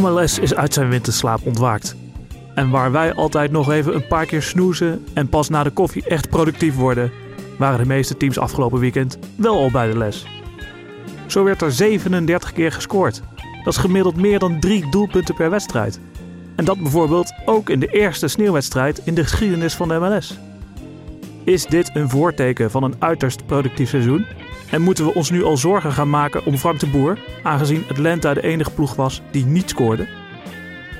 MLS is uit zijn winterslaap ontwaakt. En waar wij altijd nog even een paar keer snoezen en pas na de koffie echt productief worden, waren de meeste teams afgelopen weekend wel al bij de les. Zo werd er 37 keer gescoord. Dat is gemiddeld meer dan drie doelpunten per wedstrijd. En dat bijvoorbeeld ook in de eerste sneeuwwedstrijd in de geschiedenis van de MLS. Is dit een voorteken van een uiterst productief seizoen? En moeten we ons nu al zorgen gaan maken om Frank de Boer, aangezien Atlanta de enige ploeg was die niet scoorde?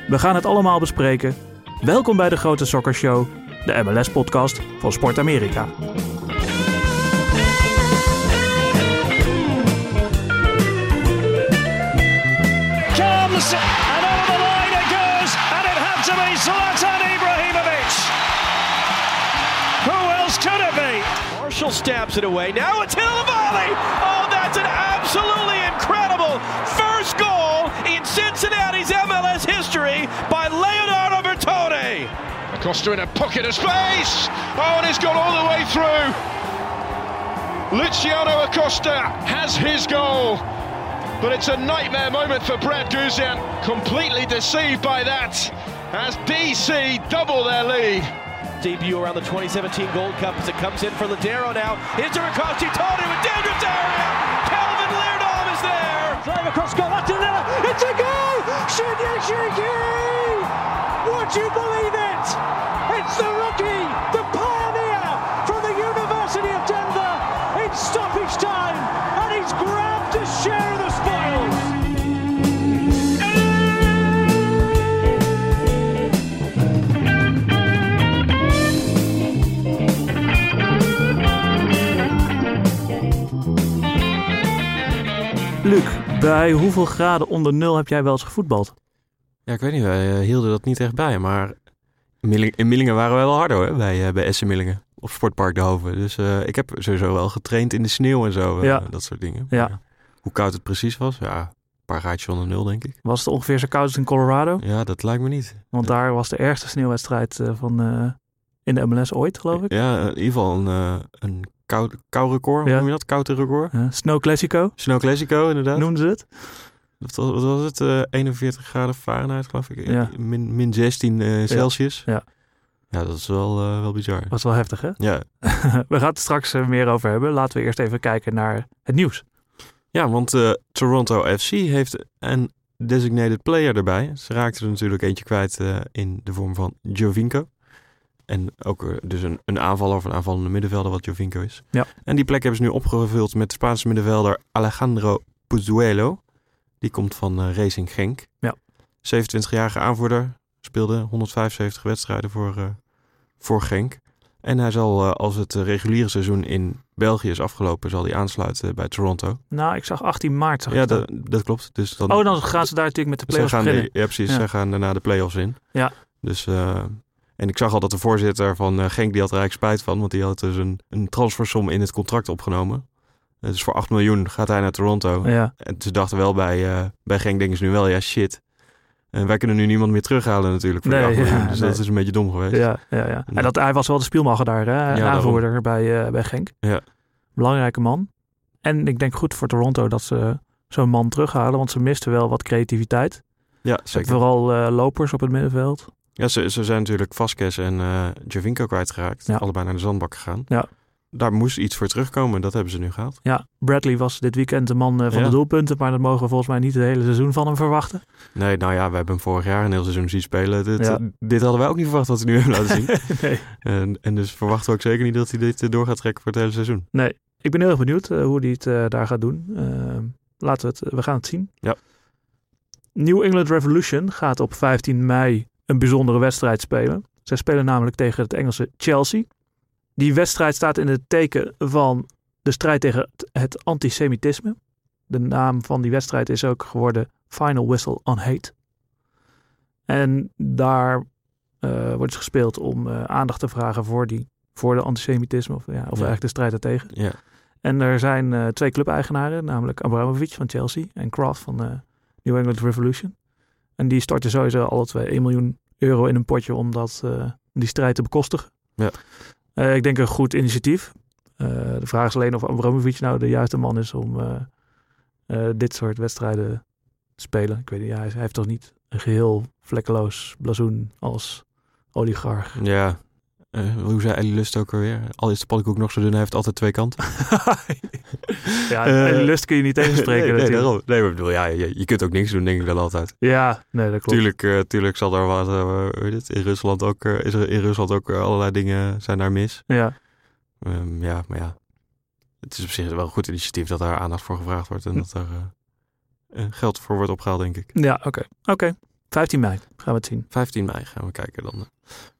We gaan het allemaal bespreken. Welkom bij de Grote Soccer Show, de MLS-podcast van Sport Amerika. Marshall stabs it away. Now it's the volley. Oh, that's an absolutely incredible first goal in Cincinnati's MLS history by Leonardo Bertone. Acosta in a pocket of space. Oh, and it's gone all the way through. Luciano Acosta has his goal. But it's a nightmare moment for Brad Guzan. Completely deceived by that. As DC double their lead. Debut around the 2017 Gold Cup as it comes in for Ladero now. Into Riccosti, Tony with dangerous area. Calvin Leardom is there. Drive across goal, that's another. It's a goal! Shinji Shiki! Would you believe it? It's the rookie, the pioneer from the University of Denver in stoppage time, and he's grabbed a share of the Luc, bij hoeveel graden onder nul heb jij wel eens gevoetbald? Ja, ik weet niet, wij eh, hielden dat niet echt bij. Maar in Milling- in Millingen waren wij wel harder hoor, bij, eh, bij Essen Millingen. Op Sportpark De Hoven. Dus eh, ik heb sowieso wel getraind in de sneeuw en zo. Ja. Dat soort dingen. Ja. Hoe koud het precies was? Ja, een paar gaatjes onder nul denk ik. Was het ongeveer zo koud als in Colorado? Ja, dat lijkt me niet. Want daar was de ergste sneeuwwedstrijd van, in de MLS ooit, geloof ik. Ja, in ieder geval een, een kou, kou record. Hoe Ja. noem je dat? Koude record? Eh, Snow Classico, Snow Classico inderdaad. noemden ze het. Wat, was- wat was het? Eh 41 graden Fahrenheit geloof ik. Ja. Min, min 16 eh, Celsius. ja. Ja, dat is wel, eh, wel bizar. Was wel heftig, hè? Ja, We gaan het straks eh, meer over hebben. Laten we eerst even kijken naar het nieuws. Ja, want eh, Toronto FC heeft een designated player erbij. Ze raakten er natuurlijk eentje kwijt eh, in de vorm van Jovinko. En ook eh, dus een, een aanvaller of een aanvallende middenvelder wat Jovinko is. Ja. En die plek hebben ze nu opgevuld met de Spaanse middenvelder Alejandro Pozuelo. Die komt van eh, Racing Genk. Ja. 27-jarige aanvoerder. Speelde 175 wedstrijden voor, eh, voor Genk. En hij zal, als het reguliere seizoen in België is afgelopen, zal hij aansluiten bij Toronto. Nou, ik zag 18 maart. Zag Ja, dat. klopt. Dus dan, Oh, dan gaan ze daar natuurlijk met de play-offs gaan, beginnen. ja, precies. Ja. Zij gaan daarna de play-offs in. Ja. Dus, en ik zag al dat de voorzitter van eh, Genk, die had er eigenlijk spijt van. Want die had dus een, een transfersom in het contract opgenomen. Eh, dus voor 8 miljoen gaat hij naar Toronto. Ja, En ze dachten wel bij, eh, bij Genk, denken ze nu wel, ja shit. En wij kunnen nu niemand meer terughalen natuurlijk voor Nee, 8 miljoen. ja, dus nee. dat is een beetje dom geweest. ja, ja, ja. En dat, hij was wel de spielmacher daar, hè? aanvoerder bij, bij Genk. Ja. Belangrijke man. En ik denk goed voor Toronto dat ze zo'n man terughalen, want ze misten wel wat creativiteit. Ja, zeker. Vooral lopers op het middenveld. Ja, ze, ze zijn natuurlijk Vasquez en eh Jovinko kwijtgeraakt. Ja. Allebei naar de zandbak gegaan. Ja. Daar moest iets voor terugkomen. Dat hebben ze nu gehaald. Ja, Bradley was dit weekend de man eh, van Ja. de doelpunten, maar dat mogen we volgens mij niet het hele seizoen van hem verwachten. Nee, nou ja, we hebben hem vorig jaar een heel seizoen zien spelen. Dit, Ja. dit hadden wij ook niet verwacht wat hij nu heeft laten zien. nee. en, en dus verwachten we ook zeker niet dat hij dit eh, door gaat trekken voor het hele seizoen. nee, ik ben heel erg benieuwd hoe hij het daar gaat doen. Eh, laten we het, we gaan het zien. Ja. New England Revolution gaat op 15 mei een bijzondere wedstrijd spelen. Zij spelen namelijk tegen het Engelse Chelsea. Die wedstrijd staat in het teken van de strijd tegen het- het antisemitisme. De naam van die wedstrijd is ook geworden Final Whistle on Hate. En daar eh, wordt dus gespeeld om eh, aandacht te vragen voor, die, voor de antisemitisme. Of, ja, of eigenlijk de strijd daartegen. Ja, En er zijn eh, twee clubeigenaren, namelijk Abramovich van Chelsea en Kraft van New England Revolution. En die storten sowieso alle twee 1 miljoen euro in een potje om dat, eh, die strijd te bekostigen. Ja. Eh, ik denk een goed initiatief. Eh, de vraag is alleen of Abramovich nou de juiste man is om dit soort wedstrijden spelen. Ik weet niet, ja, hij heeft toch niet een geheel vlekkeloos blazoen als oligarch. Ja, eh, hoe zei Ellie Lust ook alweer? Al is de pannenkoek nog zo dun, hij heeft altijd twee kanten. ja, Eh, en lust kun je niet tegenspreken nee, nee, natuurlijk. daarom. nee, maar ik bedoel, ja, je, je kunt ook niks doen, denk ik dan altijd. Ja, nee, dat klopt. Tuurlijk, eh, tuurlijk zal er wat, eh, heet het, in Rusland ook, eh, is er in Rusland ook eh, allerlei dingen zijn daar mis. Ja, Ehm, ja, maar ja, het is op zich wel een goed initiatief dat daar aandacht voor gevraagd wordt en Hm. dat er eh, eh, geld voor wordt opgehaald, denk ik. ja oké. Oké, 15 mei gaan we het zien. 15 mei gaan we kijken dan.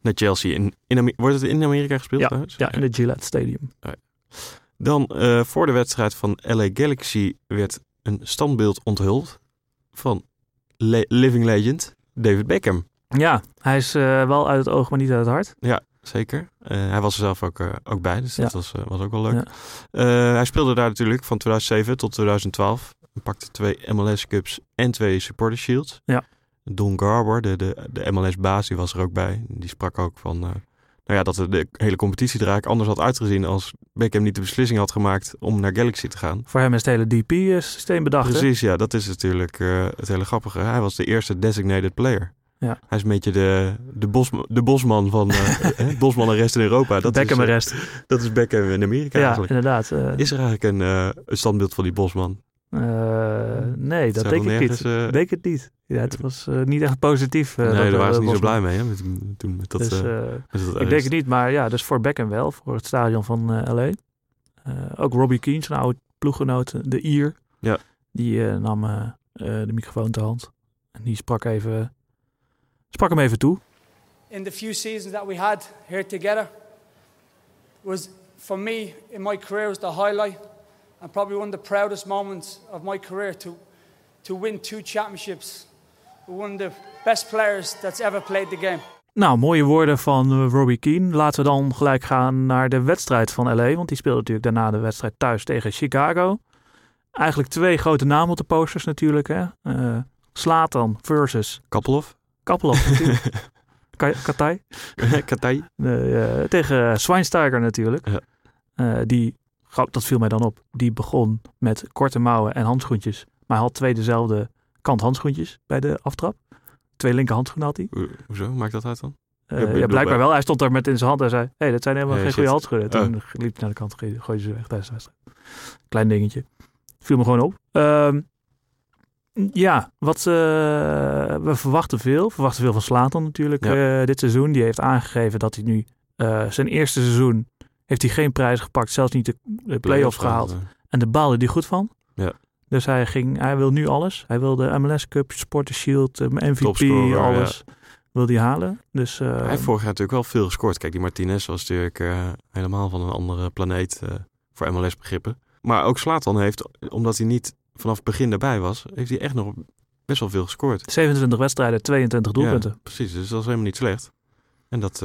Naar Chelsea. In, in wordt het in Amerika gespeeld? Ja, trouwens? Ja, in de Gillette Stadium. Dan eh, voor de wedstrijd van LA Galaxy werd een standbeeld onthuld van le- living legend David Beckham. Ja, hij is eh, wel uit het oog, maar niet uit het hart. Zeker. Eh, hij was er zelf ook, ook bij, dus dat Ja. was, was ook wel leuk. Ja. Hij speelde daar natuurlijk van 2007 tot 2012. Hij pakte twee MLS Cups en twee Supporter Shields. Ja. Don Garber, de, de, de MLS-baas, die was er ook bij. Die sprak ook van eh, nou ja, dat de, de hele competitie er eigenlijk anders had uitgezien als Beckham niet de beslissing had gemaakt om naar Galaxy te gaan. Voor hem is het hele DP-systeem bedacht. hè? Precies, ja, dat is natuurlijk eh, het hele grappige. Hij was de eerste designated player. Ja. Hij is een beetje de, de, bos, de bosman van eh, eh, bosman arrest in Europa. Dat Beckham is, eh, dat is Beckham in Amerika Ja, eigenlijk. inderdaad. eh, Is er eigenlijk een, eh, een standbeeld van die bosman? Eh, nee, dat denk ik nergens, niet. eh, denk het niet. Ja, het was eh, niet echt positief. eh, nee, dat, daar waren ze niet zo blij mee. Hè, met, toen met dat, Dus, met dat ik denk het niet, maar ja, dus voor Beckham wel, voor het stadion van eh, LA. Eh, ook Robbie Keane, zijn oude ploeggenoot, de Ier, Ja. die eh, nam de microfoon ter hand. En die sprak, even, sprak hem even toe. in the few seasons that we had here together was for me in my career was the highlight and probably one of the proudest moments of my career to to win two championships one of the best players that's ever played the game Nou, mooie woorden van eh, Robbie Keane. Laten we dan gelijk gaan naar de wedstrijd van LA. Want die speelde natuurlijk daarna de wedstrijd thuis tegen Chicago. Eigenlijk twee grote namen op de posters natuurlijk. Hè? Eh Slatan versus Kappelhof? Kappelhoff natuurlijk. Ka- Katai. Katai? Eh, tegen Schweinsteiger natuurlijk. Ja. Eh, die, dat viel mij dan op. Die begon met korte mouwen en handschoentjes. Maar hij had twee dezelfde kant handschoentjes bij de aftrap. Twee linker handschoenen had hij. Ho- Hoezo? Maakt dat uit dan? Eh, Ja, blijkbaar wel. Hij stond daar met in zijn hand en zei... Hé, hey, dat zijn helemaal Hey, geen goede handschoenen. Toen liep hij naar de kant, gooide gooide ze weg tijdens de wedstrijd. Klein dingetje. Viel me gewoon op. Ehm, ja, wat, eh, we verwachten veel. We verwachten veel van Slatan natuurlijk eh, dit seizoen. Die heeft aangegeven dat hij nu eh, zijn eerste seizoen... heeft hij geen prijs gepakt. Zelfs niet de, de play-offs gehaald. eh, En de baalde die goed van. Ja. Dus hij, ging, hij wil nu alles. Hij wil de MLS Cup, Supporter Shield, eh, MVP, Topscorer, alles. Wil hij halen. Dus, eh, Hij heeft vorig jaar natuurlijk wel veel gescoord. Kijk, die Martinez was natuurlijk eh, helemaal van een andere planeet voor MLS-begrippen. Maar ook Slatan heeft, omdat hij niet vanaf het begin erbij was, heeft hij echt nog best wel veel gescoord. 27 wedstrijden, 22 doelpunten. Ja, precies, dus dat is helemaal niet slecht. En dat,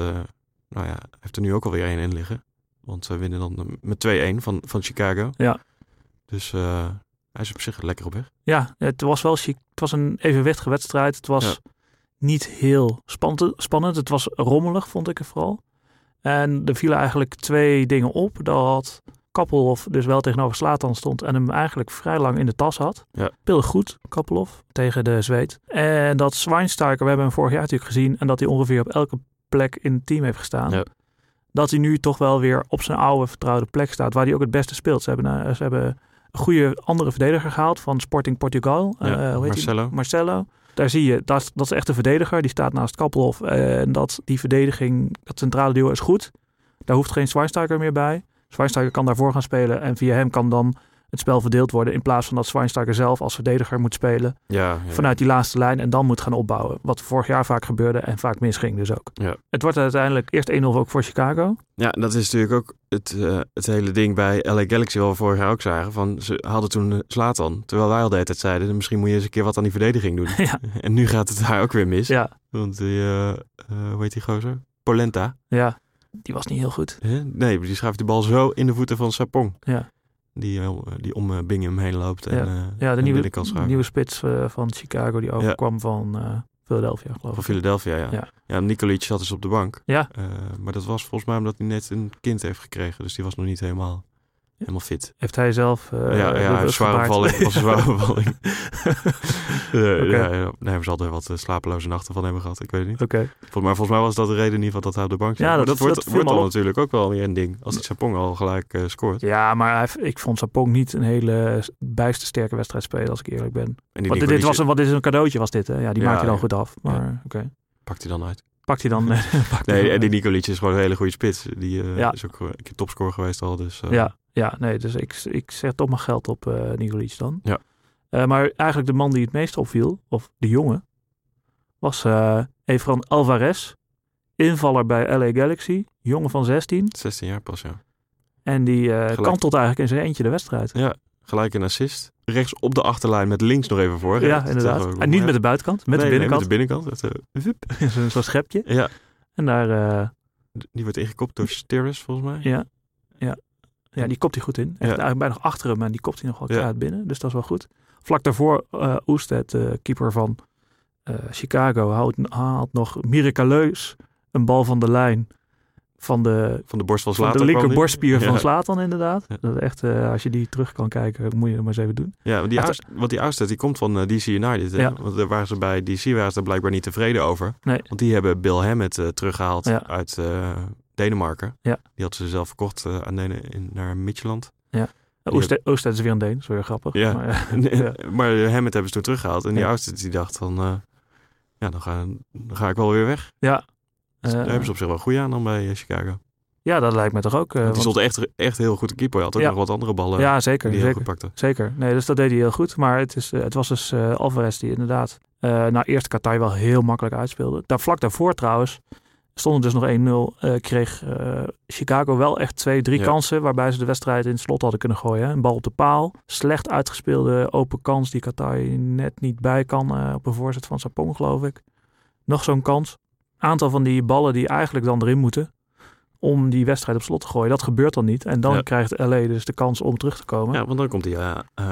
nou ja, heeft er nu ook alweer één in liggen. Want we winnen dan eh, met 2-1 van, van Chicago. Ja. Dus eh, hij is op zich lekker op weg. Ja, het was wel. Het was een evenwichtige wedstrijd. Het was Ja. niet heel spannend, spannend. Het was rommelig, vond ik er vooral. En er vielen eigenlijk twee dingen op. Dat Kappelhof dus wel tegenover Slatan stond en hem eigenlijk vrij lang in de tas had. Ja. Speelde goed, Kappelhof, tegen de Zweed. En dat Schweinsteiger, we hebben hem vorig jaar natuurlijk gezien... en dat hij ongeveer op elke plek in het team heeft gestaan. Ja. Dat hij nu toch wel weer op zijn oude vertrouwde plek staat... waar hij ook het beste speelt. Ze hebben, eh, ze hebben een goede andere verdediger gehaald van Sporting Portugal. Ja, Eh, hoe heet die? Marcelo. Marcelo. Daar zie je, dat, dat is echt een verdediger. Die staat naast Kappelhof. En dat die verdediging, dat centrale duo is goed. Daar hoeft geen Schweinsteiger meer bij. Schweinsteiger kan daarvoor gaan spelen. En via hem kan dan het spel verdeeld worden. In plaats van dat Schweinsteiger zelf als verdediger moet spelen. Ja, ja. Vanuit die laatste lijn. En dan moet gaan opbouwen. Wat vorig jaar vaak gebeurde en vaak misging dus ook. Ja. Het wordt uiteindelijk eerst 1-0 ook voor Chicago. Ja, dat is natuurlijk ook het, eh, het hele ding bij LA Galaxy, wat we vorig jaar ook zagen. Van, ze hadden toen Slatan, terwijl wij al de hele tijd zeiden, misschien moet je eens een keer wat aan die verdediging doen. ja, En nu gaat het daar ook weer mis. ja, Want die, eh, eh, hoe heet die gozer? Polenta. ja. Die was niet heel goed. Nee, die schuift die bal zo in de voeten van Sapong. Ja. Die, eh, die om eh, Bingham heen loopt en, Ja. eh, Ja, de en nieuwe, nieuwe spits van Chicago. Die overkwam van Philadelphia geloof Van ik. Philadelphia, ja. Ja. Ja, zat dus op de bank. Ja, maar dat was volgens mij omdat hij net een kind heeft gekregen. Dus die was nog niet helemaal, helemaal fit. heeft hij zelf... eh, ja, ja, zware bevalling. was een zware bevalling. Ja, hebben ze altijd wat eh, slapeloze nachten van hebben gehad. Ik weet het niet. Oké. Vol- Maar volgens mij was dat de reden in ieder geval dat hij op de bank zat. Ja, dat- dat, wordt, wordt op. natuurlijk ook wel weer een ding. Als die Sapong al gelijk eh, scoort. Ja, maar hij, ik vond Sapong niet een hele bijster sterke wedstrijd spelen, als ik eerlijk ben. En Want dit, was een, wat is een cadeautje was dit, hè? Ja, die maakt hij dan goed af. Maar oké. pakt hij dan uit. Pakt hij dan... hij Nee, dan, en die Nicolici is gewoon een hele goede spits. Die Ja. is ook een keer topscorer geweest al. Dus, Ja, ja, nee, dus ik, ik zet toch mijn geld op eh Nicolic dan. Ja. Eh, maar eigenlijk de man die het meest opviel, of de jongen, was eh Efran Alvarez. Invaller bij LA Galaxy, jongen van 16. 16 jaar pas, ja. En die Gelijk. kantelt eigenlijk in zijn eentje de wedstrijd. Ja, gelijk een assist. Rechts op de achterlijn met links nog even voor. Ja, inderdaad. En niet met de buitenkant, met Nee, de nee, binnenkant. met de binnenkant. Dat. Zo'n schepje. ja, En daar, die wordt ingekopt door Steris volgens mij. ja, ja, die kopt hij goed in. Echt Ja. eigenlijk bijna nog achter hem, maar die kopt hij nog wel Ja. binnen. Dus dat is wel goed. Vlak daarvoor, eh Oested, de keeper van eh, Chicago, haalt, haalt nog miraculeus een bal van de lijn van de, Van de borst van van Zlatan. de kwam linker borstspier van Ja. Slatan inderdaad. Ja. Dat is echt, eh, als je die terug kan kijken, moet je dat maar eens even doen. Ja, want die, Aus- want die Ousted, die komt van eh, DC United. Ja. Want daar waren ze bij DC waren ze er blijkbaar niet tevreden over. Nee. Want die hebben Bill Hammett eh, teruggehaald uit eh, Denemarken. Ja. Die had ze zelf verkocht eh, aan Denen in, naar Midtjylland. Uh, Oested, Oested is weer een Deen, dat is weer grappig. Ja. Maar, Nee, ja. Maar eh, Hammett hebben ze toen teruggehaald. En die Ja. Ousted die dacht van... eh, ja, dan ga, dan ga ik wel weer weg. Ja. Dus daar hebben ze op zich wel goed aan dan bij Chicago. ja, dat lijkt me toch ook. die want- stond echt, echt heel goed te keeper. Hij had ook Ja. nog wat andere ballen ja, zeker. die zeker. goed pakte. Zeker. Nee, dus dat deed hij heel goed. Maar het, is, het was dus eh, Alvarez die inderdaad na eerst Qatar wel heel makkelijk uitspeelde. Daar vlak daarvoor trouwens stond het dus nog 1-0. eh, kreeg eh, Chicago wel echt twee, drie Ja. kansen waarbij ze de wedstrijd in het slot hadden kunnen gooien. Een bal op de paal. Slecht uitgespeelde open kans die Qatar net niet bij kan eh, op een voorzet van Sapong geloof ik. Nog zo'n kans. Aantal van die ballen die eigenlijk dan erin moeten om die wedstrijd op slot te gooien. Dat gebeurt dan niet. En dan Ja. krijgt LA dus de kans om terug te komen. Ja, want dan komt die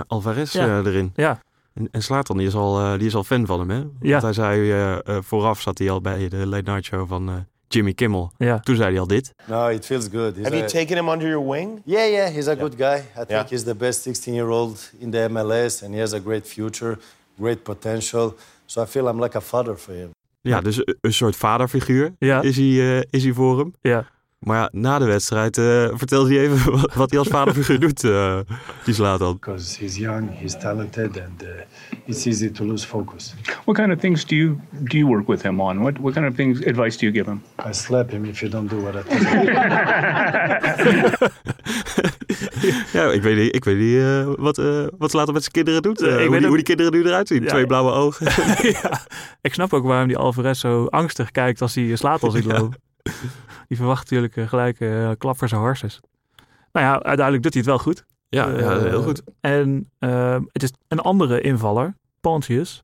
Alvarez erin. Ja. En, en Slatan, die is, al, die is al fan van hem, hè? Want Ja. hij zei, vooraf zat hij al bij de Late Night Show van Jimmy Kimmel. Ja. Toen zei hij al dit. No, it feels good. He's Have you taken him under your wing? yeah, yeah, he's a good guy. I think Yeah. he's the best 16-year-old in the MLS, and he has a great future, great potential. So I feel I'm like a father for him. Ja, dus een- een soort vaderfiguur Ja. is, hij, eh, is hij voor hem. Ja. Maar ja, na de wedstrijd eh vertelt hij even wat, wat hij als vaderfiguur doet, eh, die Slatan. because he's young, he's talented, and uh, it's easy to lose focus. What kind of things do you do you work with him on? What what kind of things advice do you give him? I slap him if you don't do what I tell you. ja, ik weet niet, ik weet niet eh, wat, eh, wat Slatan met zijn kinderen doet. Eh, ik hoe, weet die, ook- hoe die kinderen nu eruit zien. Ja. Twee blauwe ogen. ja, ik snap ook waarom die Alvarez zo angstig kijkt als hij slaat als hij Ja. Die verwacht natuurlijk eh, gelijk uh, klap voor zijn harses. Nou ja, uiteindelijk doet hij het wel goed. ja, ja, Eh, heel goed. En eh, het is een andere invaller, Pontius.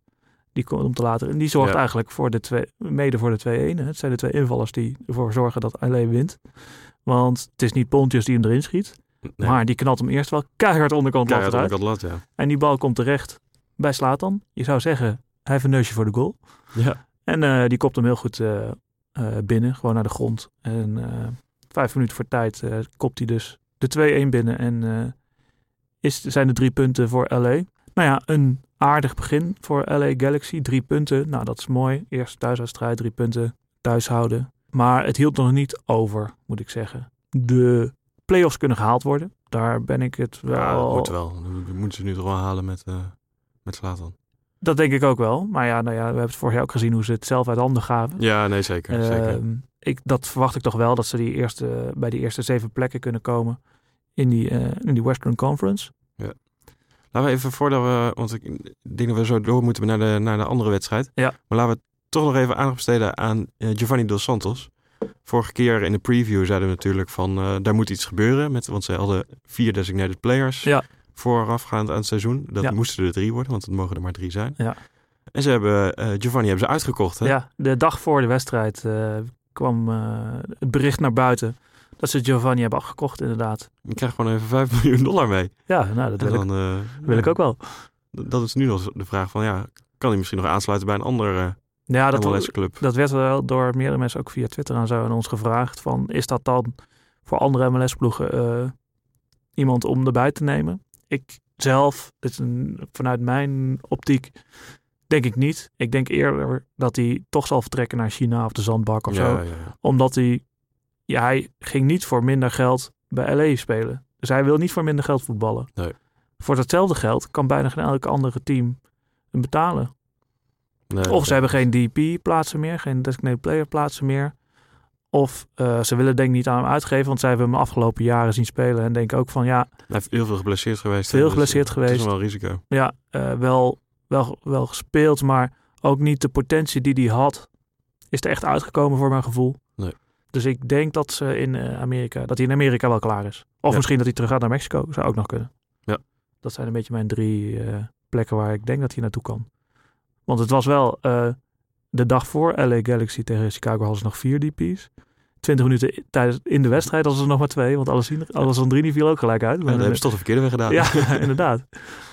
Die komt te later. En die zorgt Ja. eigenlijk voor de twee, mede voor de 2-1. hè. Het zijn de twee invallers die ervoor zorgen dat LA wint. Want het is niet Pontius die hem erin schiet. Nee. Maar die knalt hem eerst wel keihard onderkant Keihard lat eruit. onderkant lat, ja. En die bal komt terecht bij Slatan. Je zou zeggen, hij heeft een neusje voor de goal. Ja. En die kopt hem heel goed binnen, gewoon naar de grond. En eh, vijf minuten voor tijd eh, kopt hij dus de 2-1 binnen. En eh, is, zijn de drie punten voor LA. Nou ja, een aardig begin voor LA Galaxy. Drie punten, nou dat is mooi. Eerst thuiswedstrijd, drie punten thuis houden. Maar het hield nog niet over, moet ik zeggen. De play-offs kunnen gehaald worden. Daar ben ik het wel... Ja, dat moet wel. Dat moeten ze nu toch wel halen met, eh met Slatan. Dat denk ik ook wel. Maar ja, nou ja, we hebben het vorig jaar ook gezien hoe ze het zelf uit handen gaven. Ja, nee, zeker. zeker. Ehm, ik, dat verwacht ik toch wel, dat ze die eerste, bij die eerste zeven plekken kunnen komen in die, eh, in die Western Conference. Laten we even voordat we, want ik denk dat we zo door moeten naar de, naar de andere wedstrijd. Ja. Maar laten we toch nog even aandacht besteden aan eh, Giovanni Dos Santos. Vorige keer in de preview zeiden we natuurlijk van eh, daar moet iets gebeuren. Met, want ze hadden vier designated players Ja. Voorafgaand aan het seizoen. Dat Ja. moesten er drie worden, want het mogen er maar drie zijn. Ja. En ze hebben eh, Giovanni hebben ze uitgekocht. Hè? Ja, de dag voor de wedstrijd eh, kwam eh, het bericht naar buiten dat ze Giovanni hebben afgekocht inderdaad. Je krijgt gewoon even 5 miljoen dollar mee. Ja, nou dat wil, ik, dan, eh, wil ik ook wel. Dat is nu nog de vraag van ja, kan hij misschien nog aansluiten bij een andere Ja, dat, MLS-club? dat werd wel door meerdere mensen ook via Twitter en zo aan ons gevraagd. Van, is dat dan voor andere MLS-ploegen iemand om erbij te nemen? Ik zelf, dit is een, vanuit mijn optiek, denk ik niet. Ik denk eerder dat hij toch zal vertrekken naar China of de zandbak of ja, zo. ja. Omdat hij, ja, hij ging niet voor minder geld bij LA spelen. Dus hij wil niet voor minder geld voetballen. Nee. Voor datzelfde geld kan bijna geen elk andere team hem betalen. Nee, Of ze hebben geen DP plaatsen meer, geen designated player plaatsen meer. Of eh, ze willen denk ik niet aan hem uitgeven, want zij hebben hem de afgelopen jaren zien spelen. En denken ook van ja, Hij heeft heel veel geblesseerd geweest. Veel dus, geblesseerd eh, geweest. Het is wel risico. ja eh, wel, wel, wel gespeeld, maar ook niet de potentie die hij had, is er echt uitgekomen voor mijn gevoel. Nee. Dus ik denk dat ze in Amerika, dat hij in Amerika wel klaar is. Of Ja. misschien dat hij terug gaat naar Mexico, zou ook nog kunnen. Ja. Dat zijn een beetje mijn drie plekken waar ik denk dat hij naartoe kan. Want het was wel de dag voor LA Galaxy tegen Chicago hadden ze nog vier DP's. 20 minuten tijdens, in de wedstrijd hadden ze nog maar twee, want alles, alles Andrini viel ook gelijk uit. Ja, dan hebben ze toch de verkeerde weg gedaan. Ja, inderdaad.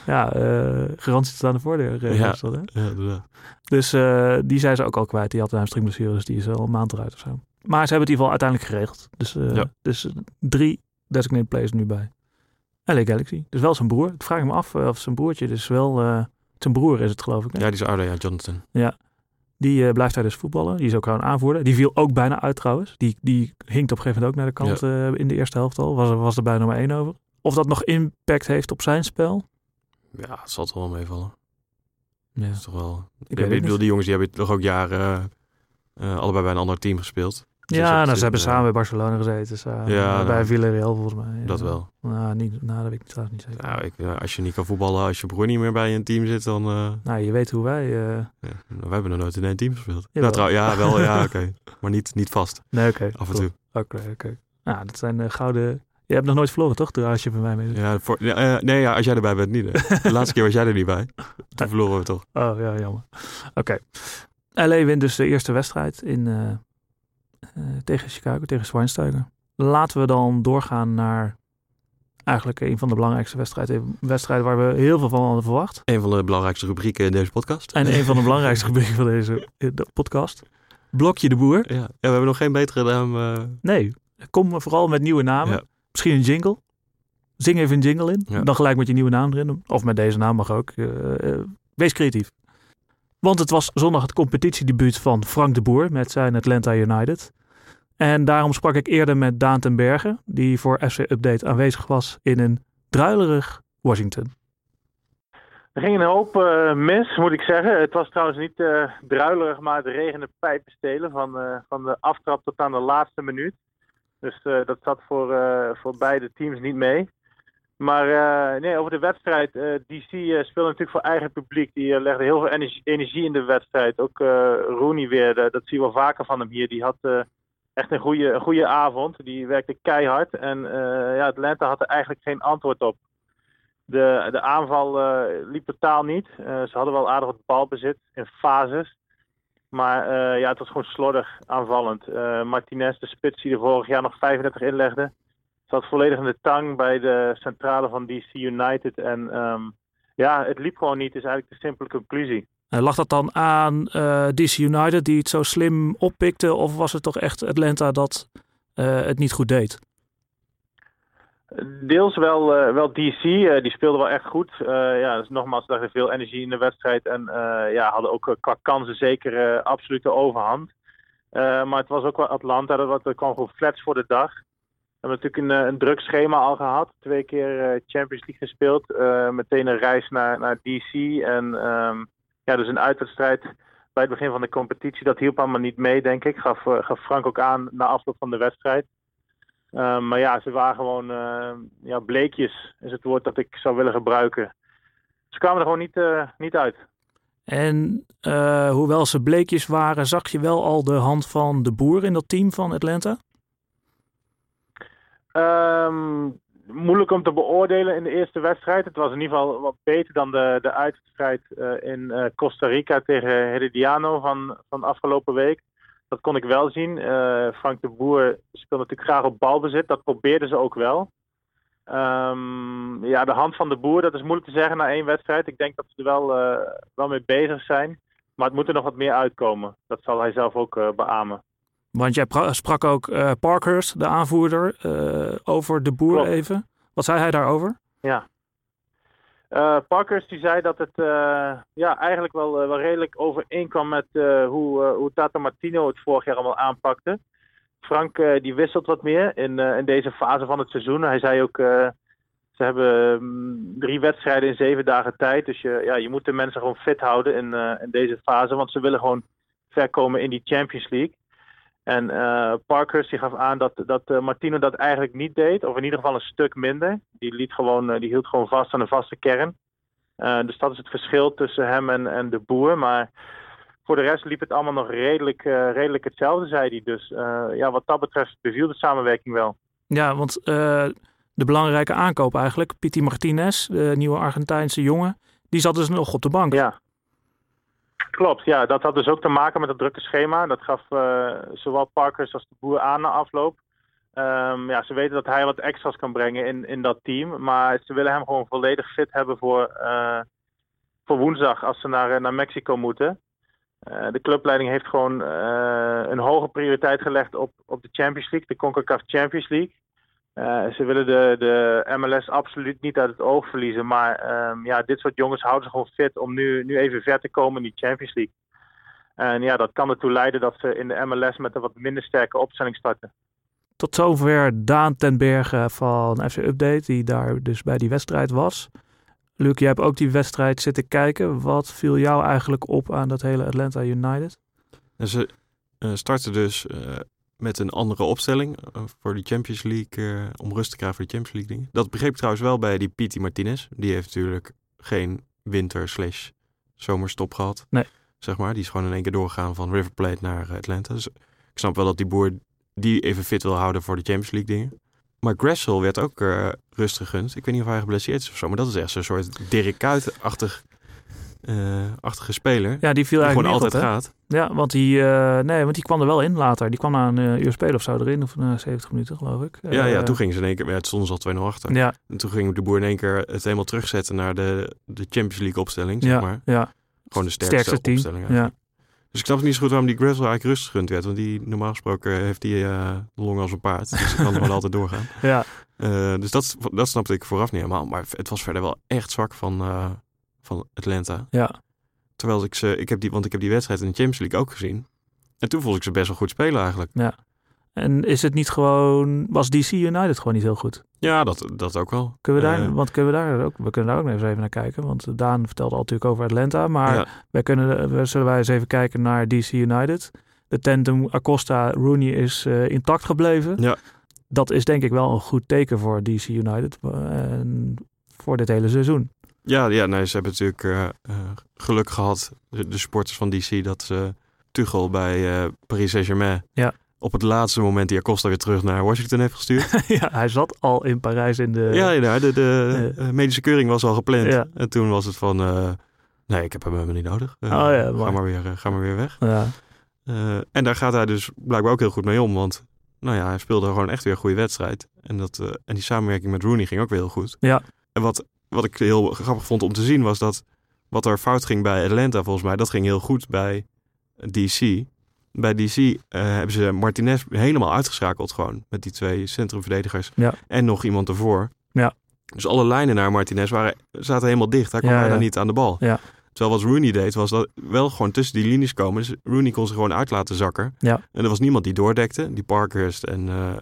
Ja, eh garantie tot aan de voordeur. eh, Ja. dat, hè? Ja. Dus eh, die zijn ze ook al kwijt. Die had een hamstringblessure, dus die is al een maand eruit of zo. Maar ze hebben het in ieder geval uiteindelijk geregeld. Dus, eh, Ja. dus eh, drie designated players nu bij LA Galaxy. Dus wel zijn broer. Ik vraag me af eh, of zijn broertje dus wel... eh, zijn broer is het geloof ik. hè? Ja, die is ouder, ja, Jonathan. Die eh, blijft daar dus voetballen. Die is ook gewoon aanvoerder. Die viel ook bijna uit trouwens. Die, die hinkt op een gegeven moment ook naar de kant eh, in de eerste helft al. Was, er- was er bijna nummer één over. Of dat nog impact heeft op zijn spel? Ja, het zal toch wel meevallen. Ja. Dat is toch wel... Ik Ik, bedoel, niet. die jongens die hebben toch ook jaren eh, allebei bij een ander team gespeeld. Dus Ja, nou, ze hebben eh, samen bij Barcelona gezeten. samen Ja, bij nou, Villarreal volgens mij. Ja. Dat wel. Nou, niet, nou, dat weet ik trouwens niet zeker. Nou, ik, eh, als je niet kan voetballen, als je broer niet meer bij een team zit, dan... eh, Nou, je weet hoe wij... eh, ja, wij hebben nog nooit in één team gespeeld. Jawel. Nou, trouw, ja, wel, ja, oké. Maar niet, niet vast, Nee, oké. af en toe. Oké, oké. Nou, dat zijn eh, gouden... Je hebt nog nooit verloren, toch? Als je bij mij mee zit. Ja, voor, eh, nee, ja, als jij erbij bent, niet. hè. De laatste keer was jij er niet bij. Toen verloren we toch. Oh, ja, jammer. Oké. LA wint dus de eerste wedstrijd in, eh, eh, tegen Chicago, tegen Schweinsteiger. Laten we dan doorgaan naar eigenlijk een van de belangrijkste wedstrijden. Een wedstrijd waar we heel veel van hadden verwacht. Een van de belangrijkste rubrieken in deze podcast. En een van de belangrijkste gebieden van deze eh, de podcast. Blokje de Boer. Ja, ja, we hebben nog geen betere naam. eh, Nee, kom vooral met nieuwe namen. Ja. Misschien een jingle. Zing even een jingle in. Ja. Dan gelijk met je nieuwe naam erin. Of met deze naam mag ook. Eh, eh, wees creatief. Want het was zondag het competitiedebuut van Frank de Boer met zijn Atlanta United. En daarom sprak ik eerder met Daan ten Berge, die voor FC Update aanwezig was in een druilerig Washington. Er ging een hoop eh, mis, moet ik zeggen. Het was trouwens niet eh druilerig, maar het regende pijpenstelen van, eh, van de aftrap tot aan de laatste minuut. Dus dat zat voor, voor beide teams niet mee. Maar nee, over de wedstrijd. DC speelde natuurlijk voor eigen publiek. Die legde heel veel energie, in de wedstrijd. Ook Rooney weer, eh, dat zie je wel vaker van hem hier. Die had echt een goede, een goede avond. Die werkte keihard. En eh, ja, Atlanta had er eigenlijk geen antwoord op. De, de aanval eh, liep totaal niet. Eh, ze hadden wel aardig wat balbezit in fases. Maar ja, het was gewoon slordig aanvallend. Martinez, de spits die er vorig jaar nog 35 inlegde, zat volledig in de tang bij de centrale van DC United. En ehm, ja, het liep gewoon niet, is eigenlijk de simpele conclusie. Eh, lag dat dan aan eh, DC United die het zo slim oppikte? Of was het toch echt Atlanta dat eh, het niet goed deed? Deels wel, wel DC, die speelde wel echt goed. Ja, dus nogmaals, er veel energie in de wedstrijd. En ja, hadden ook qua kansen zeker absolute overhand. Maar het was ook wel Atlanta, dat, dat kwam gewoon flats voor de dag. We hebben natuurlijk een, een druk schema al gehad. Twee keer Champions League gespeeld. Meteen een reis naar, naar DC. En ehm, ja, dus een uitwedstrijd bij het begin van de competitie. Dat hielp allemaal niet mee, denk ik. Gaf, eh, gaf Frank ook aan na afloop van de wedstrijd. Um, maar ja, ze waren gewoon uh, ja, bleekjes, is het woord dat ik zou willen gebruiken. Ze kwamen er gewoon niet, uh, niet uit. En hoewel ze bleekjes waren, zag je wel al de hand van de boer in dat team van Atlanta? Um, moeilijk om te beoordelen in de eerste wedstrijd. Het was in ieder geval wat beter dan de, de uitwedstrijd uh, in Costa Rica tegen Herediano van, van afgelopen week. Dat kon ik wel zien. Uh, Frank de Boer speelt natuurlijk graag op balbezit. Dat probeerden ze ook wel. Um, ja, de hand van de Boer, dat is moeilijk te zeggen na één wedstrijd. Ik denk dat ze er wel, wel mee bezig zijn. Maar het moet er nog wat meer uitkomen. Dat zal hij zelf ook beamen. Want jij sprak ook Parkhurst, de aanvoerder, over de Boer Klopt. even. Wat zei hij daarover? Ja. Uh, Parkers die zei dat het uh, ja, eigenlijk wel, uh, wel redelijk overeenkwam met hoe, hoe Tata Martino het vorig jaar allemaal aanpakte. Frank die wisselt wat meer in, in deze fase van het seizoen. Hij zei ook, ze hebben um, drie wedstrijden in zeven dagen tijd. Dus je, ja, je moet de mensen gewoon fit houden in, in deze fase. Want ze willen gewoon ver komen in die Champions League. En uh, Parkhurst die gaf aan dat, dat uh, Martino dat eigenlijk niet deed, of in ieder geval een stuk minder. Die, liet gewoon, uh, die hield gewoon vast aan een vaste kern. dus dat is het verschil tussen hem en, en de boer. Maar voor de rest liep het allemaal nog redelijk, redelijk hetzelfde, zei hij. Dus ja, wat dat betreft beviel de samenwerking wel. Ja, want de belangrijke aankoop eigenlijk, Piti Martinez, de nieuwe Argentijnse jongen, die zat dus nog op de bank. Ja. Klopt, ja. Dat had dus ook te maken met het drukke schema. Dat gaf uh, zowel Parkers als de boer aan na afloop. Um, ja, ze weten dat hij wat extra's kan brengen in, in dat team. Maar ze willen hem gewoon volledig fit hebben voor, uh, voor woensdag als ze naar, naar Mexico moeten. De clubleiding heeft gewoon een hoge prioriteit gelegd op, op de Champions League, de CONCACAF Champions League. Uh, ze willen de, de MLS absoluut niet uit het oog verliezen. Maar um, ja, dit soort jongens houden ze gewoon fit om nu, nu even ver te komen in die Champions League. En ja, dat kan ertoe leiden dat ze in de MLS met een wat minder sterke opstelling starten. Tot zover Daan ten Berge van FC Update, die daar dus bij die wedstrijd was. Luc, jij hebt ook die wedstrijd zitten kijken. Wat viel jou eigenlijk op aan dat hele Atlanta United? Ze uh, starten dus uh, met een andere opstelling uh, voor de Champions League, uh, om rust te krijgen voor de Champions League dingen. Dat begreep ik trouwens wel bij die Piti Martinez. Die heeft natuurlijk geen winter slash zomerstop gehad. Nee. Zeg maar, die is gewoon in één keer doorgegaan van River Plate naar Atlanta. Dus ik snap wel dat die boer die even fit wil houden voor de Champions League dingen. Maar Gressel werd ook uh, rust gegund. Ik weet niet of hij geblesseerd is of zo, maar dat is echt zo'n soort Dirk Kuyt-achtig achtige speler. Ja, die viel die eigenlijk gewoon altijd gaat. Ja, want die, uh, nee, want die kwam er wel in later. Die kwam na een uh, uur spelen of zo erin, of na 70 minuten geloof ik. Ja, ja, toen gingen ze in één keer, ja, het stonden ze al 2-0 achter. Ja. En toen ging de boer in één keer het helemaal terugzetten naar de, de Champions League opstelling, zeg ja, maar. Ja. Gewoon de sterkste, sterkste team. opstelling Ja. Dus ik snap niet zo goed waarom die Gressel eigenlijk rust gegund werd. Want die, normaal gesproken heeft die uh, long als een paard. Dus die kan wel altijd doorgaan. Ja. Dus dat, dat snapte ik vooraf niet helemaal. Maar het was verder wel echt zwak van, van Atlanta. Ja. Terwijl ik ze, ik heb die, want ik heb die wedstrijd in de Champions League ook gezien. En toen vond ik ze best wel goed spelen eigenlijk. Ja. En is het niet gewoon, was DC United gewoon niet heel goed? Ja, dat, dat ook wel. Kunnen we daar, Uh, want kunnen we daar ook, we kunnen daar ook nog even naar kijken. Want Daan vertelde al natuurlijk over Atlanta. Maar Ja. wij kunnen, we, zullen wij eens even kijken naar DC United. De tandem Acosta Rooney is eh, intact gebleven. Ja. Dat is denk ik wel een goed teken voor DC United. eh, En voor dit hele seizoen. Ja, ja nee, ze hebben natuurlijk eh, eh, geluk gehad, de, de supporters van DC, dat ze Tuchel bij eh, Paris Saint-Germain Ja. op het laatste moment die Acosta weer terug naar Washington heeft gestuurd. ja, hij zat al in Parijs in de... ja, ja, de, de Eh. eh, medische keuring was al gepland. Ja. En toen was het van, eh, nee, ik heb hem helemaal niet nodig. Eh, Oh ja, ga, maar weer, eh, ga maar weer weg. Ja. Eh, en daar gaat hij dus blijkbaar ook heel goed mee om, want nou ja, hij speelde gewoon echt weer een goede wedstrijd. En, dat, eh, en die samenwerking met Rooney ging ook weer heel goed. Ja. En wat, wat ik heel grappig vond om te zien was dat wat er fout ging bij Atlanta volgens mij, dat ging heel goed bij DC. Bij DC eh, hebben ze Martinez helemaal uitgeschakeld gewoon met die twee centrumverdedigers Ja. en nog iemand ervoor. Ja. Dus alle lijnen naar Martinez waren, zaten helemaal dicht. Hij kwam Ja, bijna ja. niet aan de bal. Ja. Terwijl wat Rooney deed, was dat wel gewoon tussen die linies komen. Dus Rooney kon ze gewoon uit laten zakken. Ja. En er was niemand die doordekte. Die Parkhurst en eh,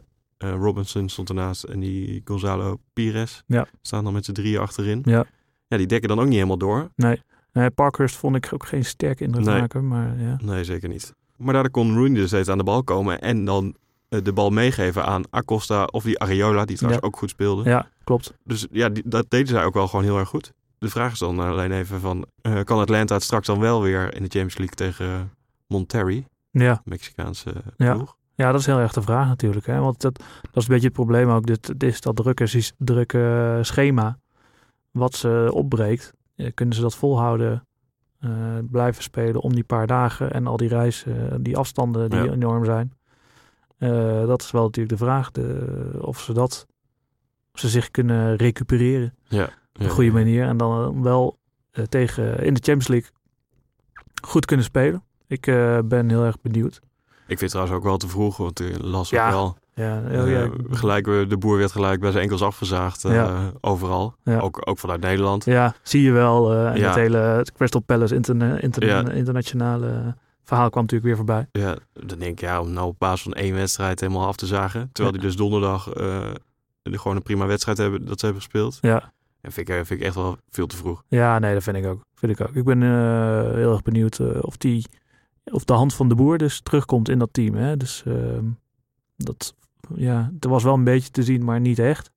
eh, Robinson stond ernaast. En die Gonzalo Pires Ja. staan dan met z'n drieën achterin. Ja. Ja, die dekken dan ook niet helemaal door. Nee. nee, Parkhurst vond ik ook geen sterke indruk Nee. maken. Maar ja. Nee, zeker niet. Maar daardoor kon Rooney dus steeds aan de bal komen. En dan eh, de bal meegeven aan Acosta of die Areola, die trouwens Ja. ook goed speelde. ja, klopt. Dus ja, die, dat deden zij ook wel gewoon heel erg goed. De vraag is dan alleen even van... eh, kan Atlanta het straks dan wel weer in de Champions League tegen Monterrey? Ja. Mexicaanse Ja. ploeg. Ja, dat is heel erg de vraag natuurlijk. Hè? Want dat, dat is een beetje het probleem ook. Dit, dit is dat drukke, drukke schema wat ze opbreekt. Eh, kunnen ze dat volhouden, eh, blijven spelen om die paar dagen en al die reizen, die afstanden die Ja. enorm zijn. Eh, dat is wel natuurlijk de vraag de, of ze dat, of ze zich kunnen recupereren Ja. op Ja, een goede manier. En dan wel tegen in de Champions League goed kunnen spelen. Ik ben heel erg benieuwd. Ik vind het trouwens ook wel te vroeg, want ik las Ja. ook wel Ja, oh, Eh, ja. gelijk, eh, de boer werd gelijk bij zijn enkels afgezaagd. eh. Overal. Ook, ook vanuit Nederland. ja, zie je wel. eh en het hele het Crystal Palace interna- interna- Ja. internationale verhaal kwam natuurlijk weer voorbij. Ja, dan denk ik, ja, om nou op basis van één wedstrijd helemaal af te zagen. Terwijl die dus donderdag eh, gewoon een prima wedstrijd hebben dat ze hebben gespeeld. Ja. En vind ik, eh, vind ik echt wel veel te vroeg. Ja, nee, dat vind ik ook. Vind ik ook. Ik ben eh, heel erg benieuwd eh, of die of de hand van de boer dus terugkomt in dat team. Hè? Dus ehm, dat, ja, er was wel een beetje te zien, maar niet echt.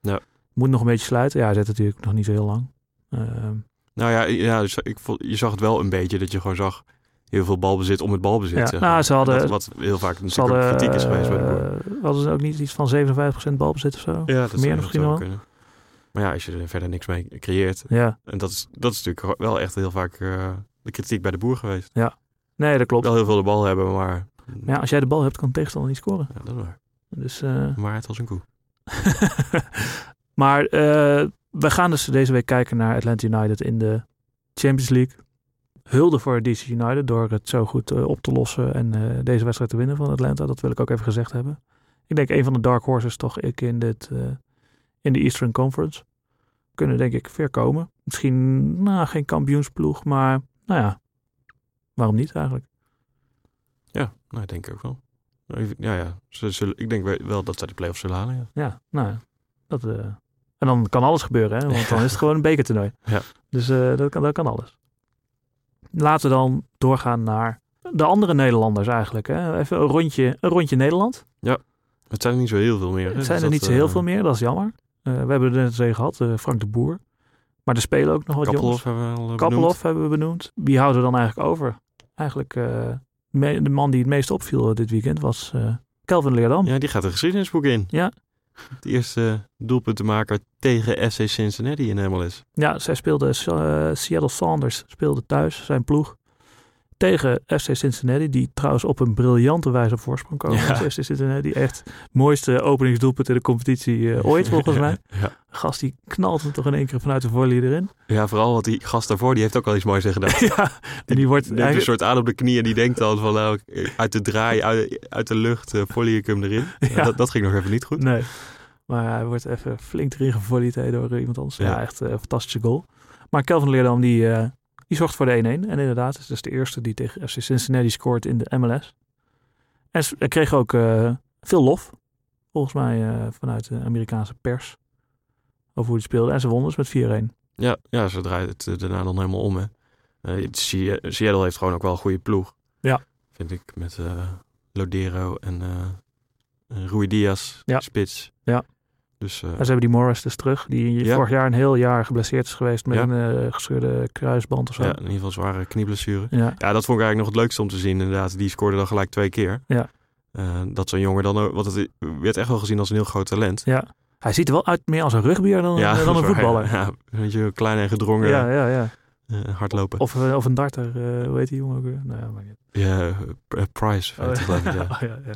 Ja. Moet nog een beetje sluiten. Ja, hij zit natuurlijk nog niet zo heel lang. Ehm, Nou ja, ja dus ik vond, je zag het wel een beetje dat je gewoon zag heel veel balbezit om het balbezit. Ja, zeg nou, ze hadden- Wat, wat heel vaak ook hadden, kritiek is geweest bij de boer. eh, hadden ze ook niet iets van 57% balbezit of zo? Ja, dat Meer misschien wel. kunnen. Maar ja, als je er verder niks mee creëert. Ja. En dat is, dat is natuurlijk wel echt heel vaak eh, de kritiek bij de boer geweest. Nee, dat klopt. Wel heel veel de bal hebben, maar... Ja, als jij de bal hebt, kan de tegenstander niet scoren. Ja, dat is waar. Dus, eh, Maar het was een koe. maar eh, we gaan dus deze week kijken naar Atlanta United in de Champions League. Hulde voor DC United door het zo goed eh, op te lossen en deze wedstrijd te winnen van Atlanta. Dat wil ik ook even gezegd hebben. Ik denk een van de dark horses toch ik in, dit, in de Eastern Conference. Kunnen denk ik ver komen. Misschien nou, geen kampioensploeg, maar nou ja, waarom niet eigenlijk? Ja, nou, ik denk ik ook wel. Even- Ja, ja. Ze zullen, ik denk wel- dat zij de play-offs zullen halen, ja. Ja, nou ja, dat, eh, en dan kan alles gebeuren, hè? want dan is het gewoon een bekertoernooi. Ja. Dus eh, dat, kan, dat kan alles. Laten we dan doorgaan naar de andere Nederlanders eigenlijk. Hè? Even een rondje, een rondje Nederland. Het zijn er niet zo heel veel meer. hè. Het Dus zijn er dat, niet zo heel eh, veel meer, dat is jammer. We hebben er net twee gehad, eh, Frank de Boer. Maar er spelen ook nog wat Kappelhof jongens. hebben we al Kappelhof hebben we benoemd. Wie houden we dan eigenlijk over? Eigenlijk eh, me- de man die het meest opviel dit weekend was eh Kelvin Leerdam. Ja, die gaat de geschiedenisboek in. Ja. De eerste doelpuntenmaker tegen FC Cincinnati in MLS. Ja, zij speelde, eh, Seattle Saunders speelde thuis, zijn ploeg, tegen FC Cincinnati, die trouwens op een briljante wijze op voorsprong komen. Ja. FC Cincinnati, echt mooiste openingsdoelpunt in de competitie eh, ooit volgens mij. Ja. Gast die knalt hem toch in één keer vanuit de volley erin. ja, vooral want die gast daarvoor, die heeft ook al iets moois gedaan. ja, en die wordt een soort aan op de knie en die denkt dan van nou, uit de draai, uit, uit de lucht, uh, volley ik hem erin. Ja. Dat, dat ging nog even niet goed. Nee, maar hij wordt even flink erin gevolleyed door iemand anders. Ja, Ja. echt een fantastische goal. Maar Kelvin Leerdam, die, eh, die zorgt voor de 1-1. En inderdaad, het is de eerste die tegen FC Cincinnati scoort in de MLS. En hij kreeg ook eh, veel lof, volgens mij eh, vanuit de Amerikaanse pers, over hoe hij speelde. En ze wonnen dus met 4-1. Ja, ja, ze draait het eh, daarna dan helemaal om. Hè. Seattle heeft gewoon ook wel een goede ploeg. Ja. Vind ik, met Lodero en Rui Diaz, Ja. spits. Ja. Dus eh, En ze hebben die Morris dus terug, die Ja. vorig jaar een heel jaar geblesseerd is geweest met Ja. een eh, gescheurde kruisband of zo. ja, in ieder geval zware knieblessure. Ja. Ja, dat vond ik eigenlijk nog het leukste om te zien. Inderdaad, die scoorde dan gelijk twee keer. Ja. Eh, dat zo'n jongen dan ook, want het werd echt wel gezien als een heel groot talent. ja. Hij ziet er wel uit meer als een rugbier dan, dan een waar, voetballer. Ja, weet je, klein en gedrongen, ja, ja. ja. hardlopen. Of, of een darter, hoe heet die jongen ook weer? Nou ja, maar. Ja, Price, Oh. Oh, ja, ja.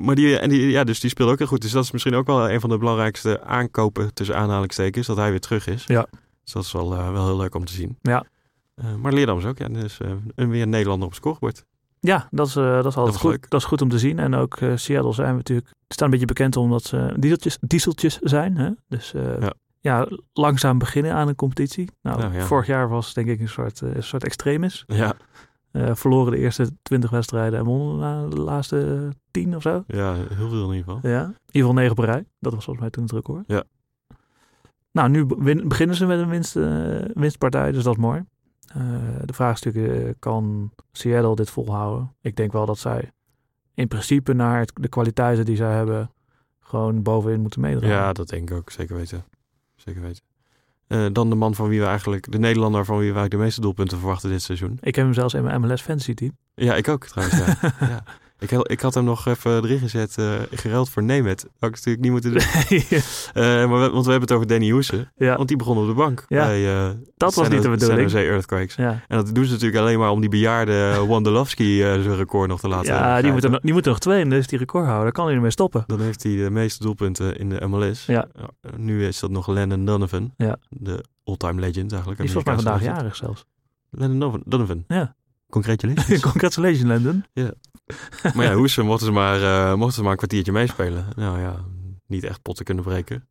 Maar die, en die, ja, dus die speelt ook heel goed. Dus dat is misschien ook wel een van de belangrijkste aankopen tussen aanhalingstekens, dat hij weer terug is. Ja. Dus dat is wel, eh, wel heel leuk om te zien. Ja. Eh, maar Leerdam is ook, ja, dus een weer Nederlander op het scorebord. Ja, dat is, dat is altijd goed. leuk. Dat is goed om te zien. En ook Seattle zijn we natuurlijk, staan een beetje bekend omdat ze dieseltjes, dieseltjes zijn. Hè? Dus Ja. ja. langzaam beginnen aan een competitie. Nou, Nou, ja. vorig jaar was denk ik een soort, een soort extremis. Ja, Eh, verloren de eerste twintig wedstrijden en wonnen na de laatste tien of zo. ja, heel veel in ieder geval. Ja, in ieder geval negen op een rij. Dat was volgens mij toen het record. Ja. Nou, nu win- beginnen ze met een winst, eh, winstpartij, dus dat is mooi. Eh, de vraag is natuurlijk, kan Seattle dit volhouden? Ik denk wel dat zij in principe naar het- de kwaliteiten die zij hebben gewoon bovenin moeten meedragen. Ja, dat denk ik ook. Zeker weten. Zeker weten. Eh, dan de man van wie we eigenlijk, de Nederlander van wie we eigenlijk de meeste doelpunten verwachten dit seizoen. Ik heb hem zelfs in mijn MLS fantasy team. Ja, ik ook trouwens. Ja. ja. Ik, had, ik had hem nog even erin gezet, eh geruild voor Nemet. Had ik natuurlijk niet moeten doen. Eh, maar we- want we hebben het over Danny Hoesen. ja, Want die begon op de bank. Ja, bij, eh, dat was niet de bedoeling. San Earthquakes. ja. En dat doen ze natuurlijk alleen maar om die bejaarde Wondolowski zijn record nog te laten ja die, moeten, nog- die moeten nog twee en dus die record houden. Kan hij ermee stoppen. Dan heeft hij de meeste doelpunten in de MLS. Ja. nu is dat nog Lennon Donovan. Ja. De all-time legend eigenlijk. Die is volgens mij vandaag jarig zelfs. Lennon Donovan. Ja. Congratulations. Congratulations, Landon. Maar ja, Hoesen mochten ze maar, eh, mochten ze maar een kwartiertje meespelen. Nou ja, niet echt potten kunnen breken.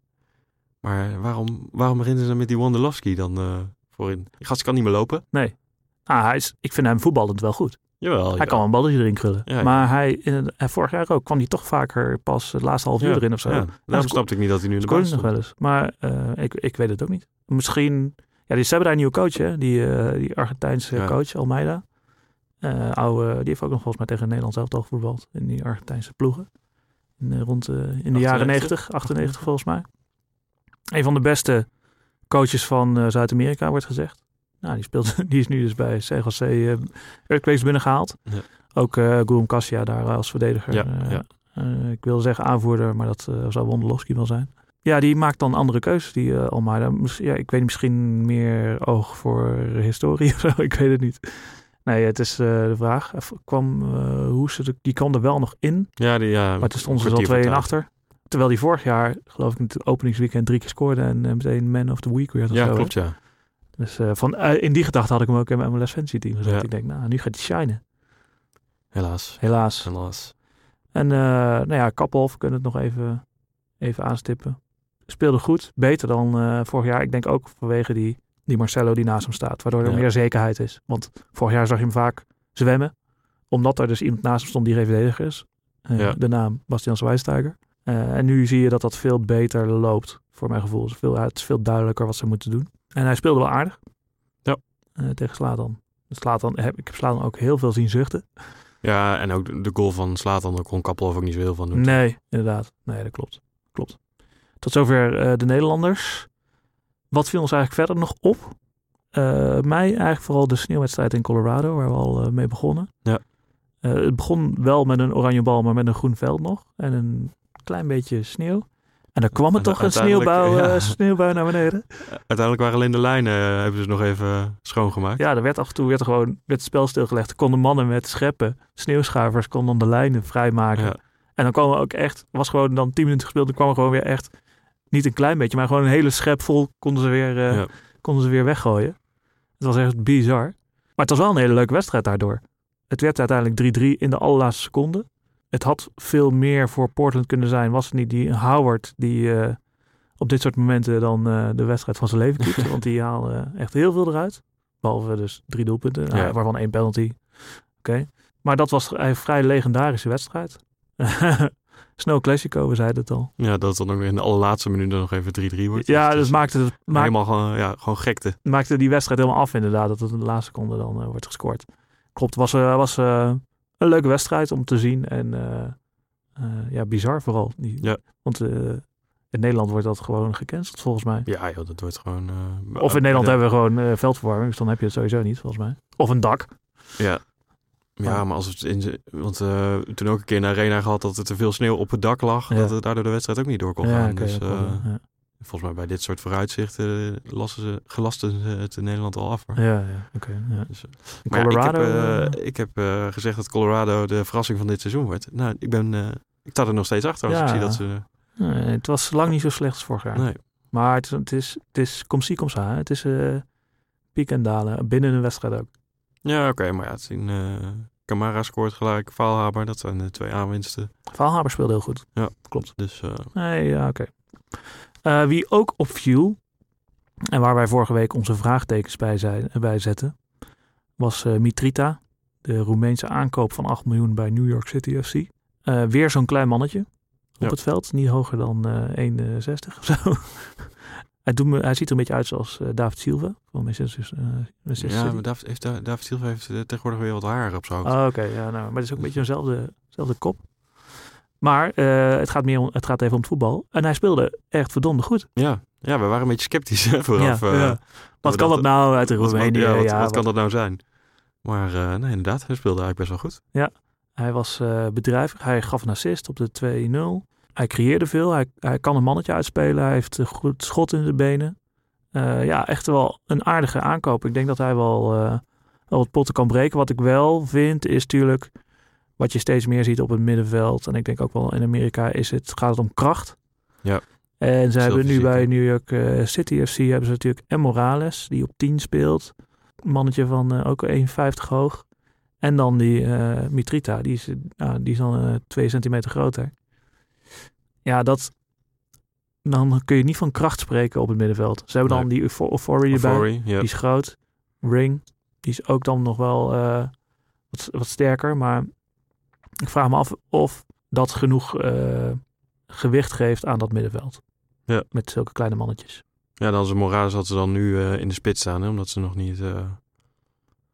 Maar waarom, waarom beginnen ze dan met die Wondolowski dan eh, voorin? Die gast kan niet meer lopen. Nee. Ah, hij is, ik vind hem voetballend wel goed. Jawel. Hij kan wel een balletje erin krullen. Ja, ja. Maar hij, in, en vorig jaar ook, kwam hij toch vaker pas het laatste half uur Ja, erin of zo. Ja, Nou, daarom snapte ik niet dat hij nu in de nog stond. wel eens. Maar eh, ik, ik weet het ook niet. Misschien, ja, die, ze hebben daar een nieuwe coach, hè? Die, eh, die Argentijnse Ja. coach, Almeida. Oude, die heeft ook nog volgens mij tegen Nederland zelf al gevoetbald in die Argentijnse ploegen. In, eh, rond eh, in de jaren 98? 90, 98 volgens mij. Een van de beste coaches van Zuid-Amerika, wordt gezegd. Nou, die, speelt, die is nu dus bij CGC eh Earthquakes binnengehaald. Ja. Ook eh Guillaume Cassia daar als verdediger. Ja, ja. ik wilde zeggen aanvoerder, maar dat zou Wondolowski wel zijn. Ja, die maakt dan andere keuzes, die Almeida. Ja, ik weet misschien meer oog voor historie of zo. Ik weet het niet. Nee, het is eh, de vraag. Even kwam eh hoe ze de, die kwam er wel nog in, Ja, die, ja, maar toen stonden ze al twee en achter. Terwijl die vorig jaar, geloof ik, in het openingsweekend drie keer scoorde en eh, meteen man of the week werd. Ja, zo, hè. klopt ja. Dus van, in die gedachte had ik hem ook in mijn MLS Fantasy team gezet. Ja. Ik denk, nou, nu gaat hij shinen. Helaas. Helaas. Helaas. En nou ja, Kappelhoff kunnen het nog even, even aanstippen. Speelde goed, beter dan vorig jaar. Ik denk ook vanwege die, die Marcelo die naast hem staat, waardoor er Ja. meer zekerheid is. Want vorig jaar zag je hem vaak zwemmen, omdat er dus iemand naast hem stond die geen verdediger is. Eh, Ja. De naam Bastian Schweinsteiger. Eh, en nu zie je dat dat veel beter loopt, voor mijn gevoel. Het is veel, het is veel duidelijker wat ze moeten doen. En hij speelde wel aardig. Ja. Eh, tegen Slatan. Slatan heb, ik heb Slatan ook heel veel zien zuchten. Ja, en ook de- goal van Slatan, daar kon Kappelhoff ook niet zo heel van doen. Nee, inderdaad. Nee, dat klopt. Klopt. Tot zover de Nederlanders. Wat viel ons eigenlijk verder nog op? Eh, mij eigenlijk vooral de sneeuwwedstrijd in Colorado, waar we al eh, mee begonnen. Ja. Eh, het begon wel met een oranje bal, maar met een groen veld nog. En een klein beetje sneeuw. En dan kwam er En toch een sneeuwbouw, ja. naar beneden. Uiteindelijk waren alleen de lijnen, hebben ze nog even schoongemaakt. Ja, er werd af en toe werd er gewoon werd het spel stilgelegd. Er konden mannen met scheppen, sneeuwschuivers, konden dan de lijnen vrijmaken. Ja. En dan kwam er ook echt, was gewoon dan 10 minuten gespeeld, dan kwam er gewoon weer echt, niet een klein beetje, maar gewoon een hele schep vol konden ze weer, eh, Ja. konden ze weer weggooien. Het was echt bizar. Maar het was wel een hele leuke wedstrijd daardoor. Het werd uiteindelijk 3-3 in de allerlaatste seconde. Het had veel meer voor Portland kunnen zijn. Was het niet die Howard die eh, op dit soort momenten dan eh, de wedstrijd van zijn leven keepte. want die haalde echt heel veel eruit. Behalve dus drie doelpunten, Ja. ah, waarvan één penalty. Oké. Maar dat was een vrij legendarische wedstrijd. Snow Classico, we zeiden het al. Ja, dat het dan ook in de allerlaatste minuten nog even 3-3 wordt. Ja, Dus maakte, het, helemaal gewoon, ja, gewoon gekte. maakte die wedstrijd helemaal af inderdaad. Dat het in de laatste seconde dan eh, wordt gescoord. Klopt, was, eh, was eh, een leuke wedstrijd om te zien. En ja, bizar vooral. Die, Ja. Want in Nederland wordt dat gewoon gecanceld volgens mij. Ja, joh, dat wordt gewoon... Of in Nederland ja, hebben we gewoon veldverwarming. Dus dan heb je het sowieso niet volgens mij. Of een dak. Ja. Ja, maar als het in ze- want eh, toen ook een keer in de arena gehad dat er te veel sneeuw op het dak lag, Ja. dat het daardoor de wedstrijd ook niet door kon ja, gaan. dus eh, ja. volgens mij bij dit soort vooruitzichten eh, lassen ze, gelasten ze het in Nederland al af. hoor. Ja, ja, oké. ja. Dus, maar Colorado. ik heb, ik heb gezegd dat Colorado de verrassing van dit seizoen wordt. Nou, ik ben, ik sta er nog steeds achter als ik zie dat ze... nee, het was lang niet zo slecht als vorig jaar. Nee. Maar het is, het is, het is kom zie, kom sa. Het is piek en dalen. Binnen een wedstrijd ook. Ja, oké, maar ja, het zien... eh Camara scoort gelijk, Vaalhaber, dat zijn de twee aanwinsten. Valhaber speelde heel goed. Ja, klopt. Dus eh, Nee, ja, oké. Eh, wie ook opviel, en waar wij vorige week onze vraagtekens bij, zijn, bij zetten, was Mitrita, de Roemeense aankoop van 8 miljoen bij New York City FC. Weer zo'n klein mannetje op Ja. het veld, niet hoger dan eh 1,60 of zo. hij, doet me, hij ziet er een beetje uit zoals eh, David Silva van Manchester, eh, Manchester ja, City. maar David, heeft, Da- David Silva heeft eh, tegenwoordig weer wat haar op zijn hoofd. Oh, Oké, ja, nou, maar het is ook een beetje eenzelfde zelfde kop. Maar eh, het, gaat meer om, het gaat even om het voetbal. En hij speelde echt verdomde goed. Ja, ja, we waren een beetje sceptisch hè, vooraf. Ja, eh, ja. Wat kan dat nou uit de Roemenië? Ja, wat, Ja, wat kan dat nou zijn? Maar eh, nee, inderdaad, hij speelde eigenlijk best wel goed. Hij was eh, bedrijvig. Hij gaf een assist op de 2-0. Hij creëerde veel. Hij, hij kan een mannetje uitspelen. Hij heeft een goed schot in zijn benen. Eh, ja, echt wel een aardige aankoop. Ik denk dat hij wel, wel wat potten kan breken. Wat ik wel vind is natuurlijk... Wat je steeds meer ziet op het middenveld. En ik denk ook wel in Amerika is het, gaat het om kracht. Ja. En ze hebben nu bij? New York eh, City FC hebben ze natuurlijk M. Morales. Die op 10 speelt. Een mannetje van ook 1,50 hoog. En dan die Mitrita, die is, die is dan eh, twee centimeter groter. Ja, dat... Dan kun je niet van kracht spreken op het middenveld. Ze hebben dan Nee. die Eupho- Euphoria erbij. Die is groot. Ring, die is ook dan nog wel eh, wat, wat sterker. Maar ik vraag me af of dat genoeg eh, gewicht geeft aan dat middenveld. Ja. Met zulke kleine mannetjes. Ja, dan is Morales had ze dan nu eh, in de spits staan, hè, omdat ze nog niet,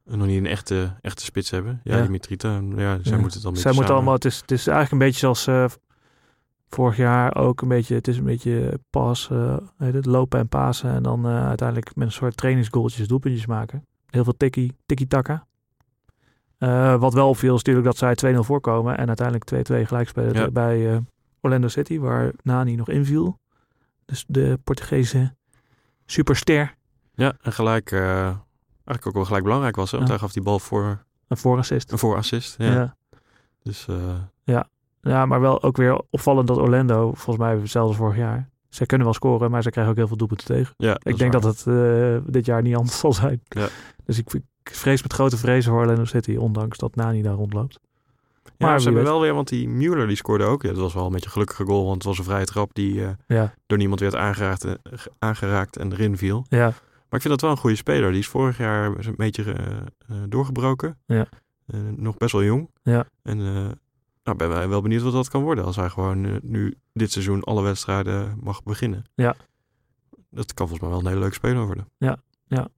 nog niet een echte, echte spits hebben. Ja, Ja. die Mitrita, ja, zij Ja. moeten het dan Zij moeten allemaal, het is, het is eigenlijk een beetje zoals vorig jaar ook een beetje, het is een beetje pas, eh, het, lopen en pasen. En dan eh, uiteindelijk met een soort trainingsgoaltjes doelpuntjes maken. Heel veel tikkie, tikkie-taka. Eh, wat wel opviel is natuurlijk dat zij 2-0 voorkomen en uiteindelijk 2-2 gelijk spelen Ja. bij Orlando City, waar Nani nog inviel. Dus de Portugese superster, Ja, en gelijk, eigenlijk ook wel gelijk belangrijk was, hè, want Ja. hij gaf die bal voor een voorassist. een voorassist. Ja. ja. Dus eh, Ja, maar wel ook weer opvallend dat Orlando, volgens mij hetzelfde vorig jaar. Zij kunnen wel scoren, maar ze krijgen ook heel veel doelpunten tegen. ja, ik denk dat het eh, dit jaar niet anders zal zijn. Ja. Dus ik, ik vrees met grote vrezen voor Orlando City, ondanks dat Nani daar rondloopt. Ja, Maar ze hebben weet. wel weer, want die Mueller die scoorde ook. Ja, dat was wel een beetje een gelukkige goal, want het was een vrije trap die eh, Ja, door niemand werd aangeraakt, eh, ge- aangeraakt en erin viel. ja, Maar ik vind dat wel een goede speler. Die is vorig jaar een beetje eh, eh, doorgebroken. Ja. Eh, nog best wel jong. Ja. En eh nou, ben wij wel benieuwd wat dat kan worden als hij gewoon eh, nu dit seizoen alle wedstrijden mag beginnen. Ja. Dat kan volgens mij wel een hele leuke speler worden. ja.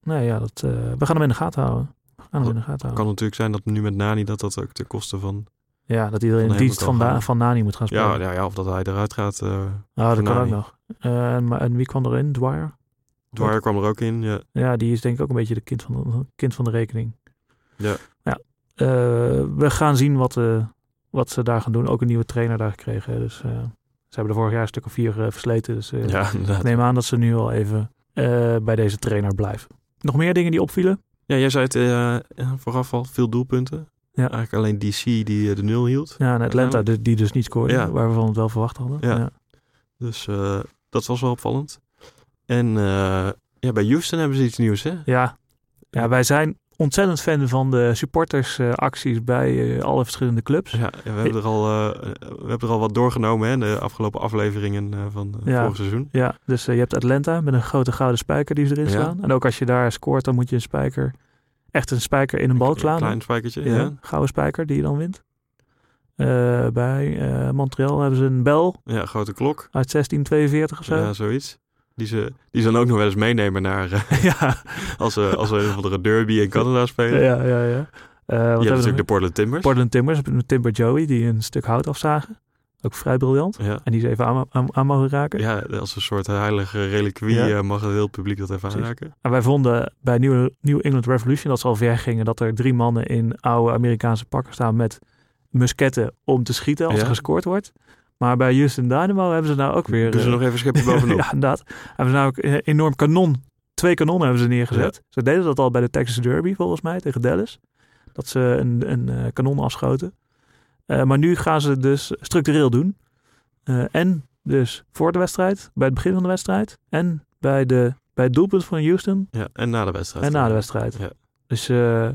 Nee, ja, dat, eh, we gaan hem in de gaten houden. We gaan hem in de gaten Het houden. kan natuurlijk zijn dat nu met Nani dat dat ook ten koste van... Ja, dat iedereen in dienst van, van Nani moet gaan spelen. Ja, ja, ja, of dat hij eruit gaat. eh oh, dat kan ook nog. En, maar- en wie kwam erin? Dwyer? Dwyer kwam er ook in. Ja. Ja, die is denk ik ook een beetje de kind van de, kind van de rekening. Ja. ja. We gaan zien wat, wat ze daar gaan doen. Ook een nieuwe trainer daar gekregen. Dus eh, ze hebben er vorig jaar een stuk of vier eh, versleten. Dus eh, ja, ik neem aan dat ze nu al even bij deze trainer blijven. Nog meer dingen die opvielen? Ja, jij zei het vooraf al, veel doelpunten. Ja. Eigenlijk alleen DC die de nul hield. Ja, en Atlanta die, die dus niet scoorde. Ja. Waar we van het wel verwacht hadden. Ja. ja. Dus dat was wel opvallend. En ja, bij Houston hebben ze iets nieuws, hè? Ja. ja, wij zijn ontzettend fan van de supportersacties bij eh, alle verschillende clubs. Ja, we, hebben er al, eh, we hebben er al wat doorgenomen, hè? De afgelopen afleveringen eh, van het Ja. vorig seizoen. Ja, dus je hebt Atlanta met een grote gouden spijker die ze erin Ja. slaan. En ook als je daar scoort, dan moet je een spijker, echt een spijker in een balk slaan. Een klein spijkertje, ja, ja. Gouden spijker die je dan wint. Bij Montreal hebben ze een bel Ja, grote klok. uit 1642 of zo. Ja, zoiets. Die ze, die ze dan ook nog wel eens meenemen naar... eh, ja, als ze als we een of andere derby in Canada spelen. ja, ja. ja. Wat Je hebt we natuurlijk de Portland Timbers. Portland Timbers, Timber Joey, die een stuk hout afzagen. Ook vrij briljant. ja. En die ze even aan, aan, aan mogen raken. ja, als een soort heilige reliquie Ja. eh, mag het heel publiek dat even Precies. aanraken. En wij vonden bij New, New England Revolution dat ze al ver gingen dat er drie mannen in oude Amerikaanse pakken staan met musketten om te schieten als Ja. er gescoord wordt. Maar bij Houston Dynamo hebben ze nou ook weer... Dus er eh, nog even schepje bovenop. ja, inderdaad. Hebben ze nou ook een enorm kanon. Twee kanonnen hebben ze neergezet. Ze deden dat al bij de Texas Derby volgens mij tegen Dallas. Dat ze een, een eh, kanon afschoten. Eh, maar nu gaan ze dus structureel doen. Eh, en dus voor de wedstrijd, bij het begin van de wedstrijd. En bij, de, bij het doelpunt van Houston Ja, en na de wedstrijd. en na de wedstrijd. Ja. Dus eh,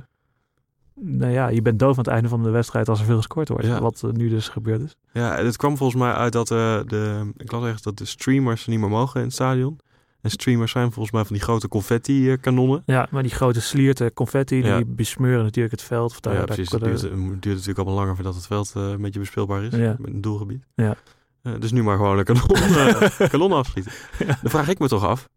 nou ja, je bent doof aan het einde van de wedstrijd als er veel gescoord wordt. Ja. Wat eh, nu dus gebeurd is. Ja, het kwam volgens mij uit dat eh, de, ik las ergens dat de streamers niet meer mogen in het stadion. En streamers zijn volgens mij van die grote confetti-kanonnen. Ja, maar die grote slierten confetti, Ja. die besmeuren natuurlijk het veld. Of daar, ja, precies. Het duurt, duurt natuurlijk allemaal langer voordat het veld eh, een beetje bespeelbaar is. Ja. Met een doelgebied. Ja. Dus nu maar gewoon een kanon, kanon afschieten. Dan vraag ik me toch af,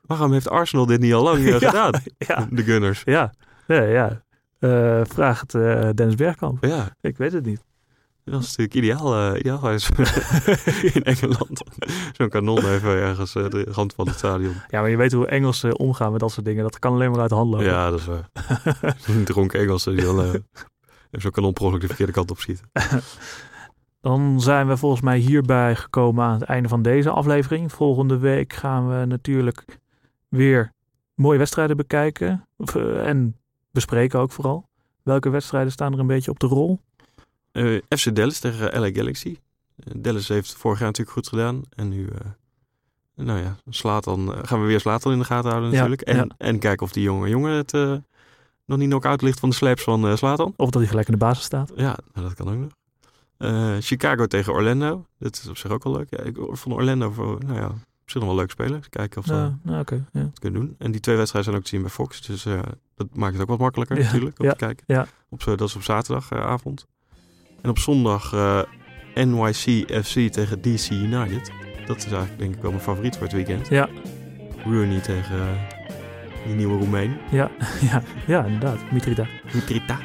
waarom heeft Arsenal dit niet al lang Ja, gedaan? ja. De Gunners. Ja, ja, ja. Eh, vraag het eh, Dennis Bergkamp. Ja, Ik weet het niet. dat is natuurlijk ideaal, eh, ideaal geweest in Engeland. Zo'n kanon even ergens de rand van het stadion. Ja, maar je weet hoe Engelsen omgaan met dat soort dingen. Dat kan alleen maar uit de hand lopen. Ja, dat is waar. Een dronken Engelsen die dan zo'n kanon per de verkeerde kant op schieten. Dan zijn we volgens mij hierbij gekomen aan het einde van deze aflevering. Volgende week gaan we natuurlijk weer mooie wedstrijden bekijken. En bespreken ook vooral. Welke wedstrijden staan er een beetje op de rol? Eh, FC Dallas tegen LA Galaxy. Eh, Dallas heeft vorig jaar natuurlijk goed gedaan. En nu, eh, nou ja, slaat dan, gaan we weer Slatan in de gaten houden Ja, natuurlijk. En, ja. en kijken of die jonge jongen het, nog niet knock-out ligt van de slaps van uh, Slatan. Of dat hij gelijk in de basis staat. Ja, nou, dat kan ook nog. Uh, Chicago tegen Orlando. Dat is op zich ook wel leuk. Ja, ik vond Orlando voor, nou ja, zich nog wel leuk spelen. Kijken of ze ja, nou, okay, ja. het kunnen doen. En die twee wedstrijden zijn ook te zien bij Fox. Dus uh, dat maakt het ook wat makkelijker ja, natuurlijk om te kijken. Op, dat is op zaterdagavond. en op zondag NYC FC tegen DC United. Dat is eigenlijk denk ik wel mijn favoriet voor het weekend. Ja. Rooney tegen die nieuwe Roemeen. Ja, ja, ja inderdaad. Mitrita. Mitrita.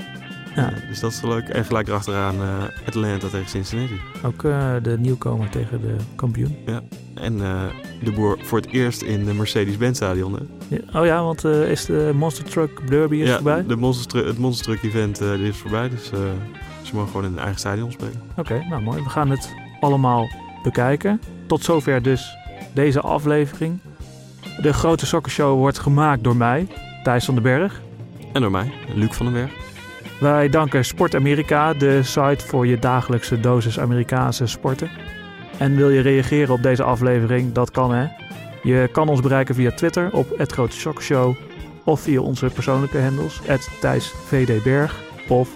Ja. dus dat is wel leuk. En gelijk erachteraan uh, Atlanta tegen Cincinnati. Ook uh, de nieuwkomer tegen de kampioen. Ja. En uh, de boer voor het eerst in de Mercedes-Benz stadion. Hè? Ja. Oh ja, want is de Monster Truck Derby is ja, voorbij? De monster, het Monster Truck event is voorbij. Dus ze mogen gewoon in een eigen stadion spelen. Oké, okay, nou mooi. We gaan het allemaal bekijken. Tot zover dus deze aflevering. De grote sokkershow wordt gemaakt door mij, Thijs van den Berg. En door mij, Luc van den Berg. Wij danken Sport Amerika, de site voor je dagelijkse dosis Amerikaanse sporten. En wil je reageren op deze aflevering? Dat kan hè. Je kan ons bereiken via Twitter op het Show of via onze persoonlijke handles Thijs VD of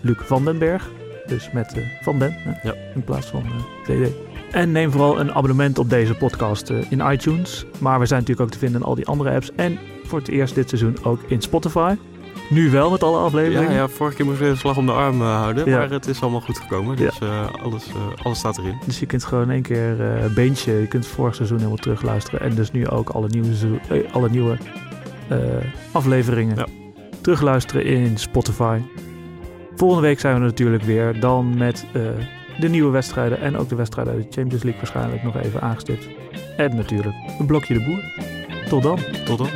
Luc van den Berg. Dus met uh, Van Den ja. in plaats van uh, VD. En neem vooral een abonnement op deze podcast uh, in iTunes. Maar we zijn natuurlijk ook te vinden in al die andere apps. En voor het eerst dit seizoen ook in Spotify. Nu wel met alle afleveringen. Ja, ja vorige keer moesten we een slag om de arm uh, houden. Ja. Maar het is allemaal goed gekomen. Dus ja. uh, alles, uh, alles staat erin. Dus je kunt gewoon in één keer beentje. Je kunt vorig seizoen helemaal terugluisteren. En dus nu ook alle nieuwe, alle nieuwe afleveringen ja. terugluisteren in Spotify. Volgende week zijn we natuurlijk weer. Dan met de nieuwe wedstrijden. En ook de wedstrijden uit de Champions League waarschijnlijk nog even aangestipt. En natuurlijk een blokje de boer. Tot dan. Tot dan.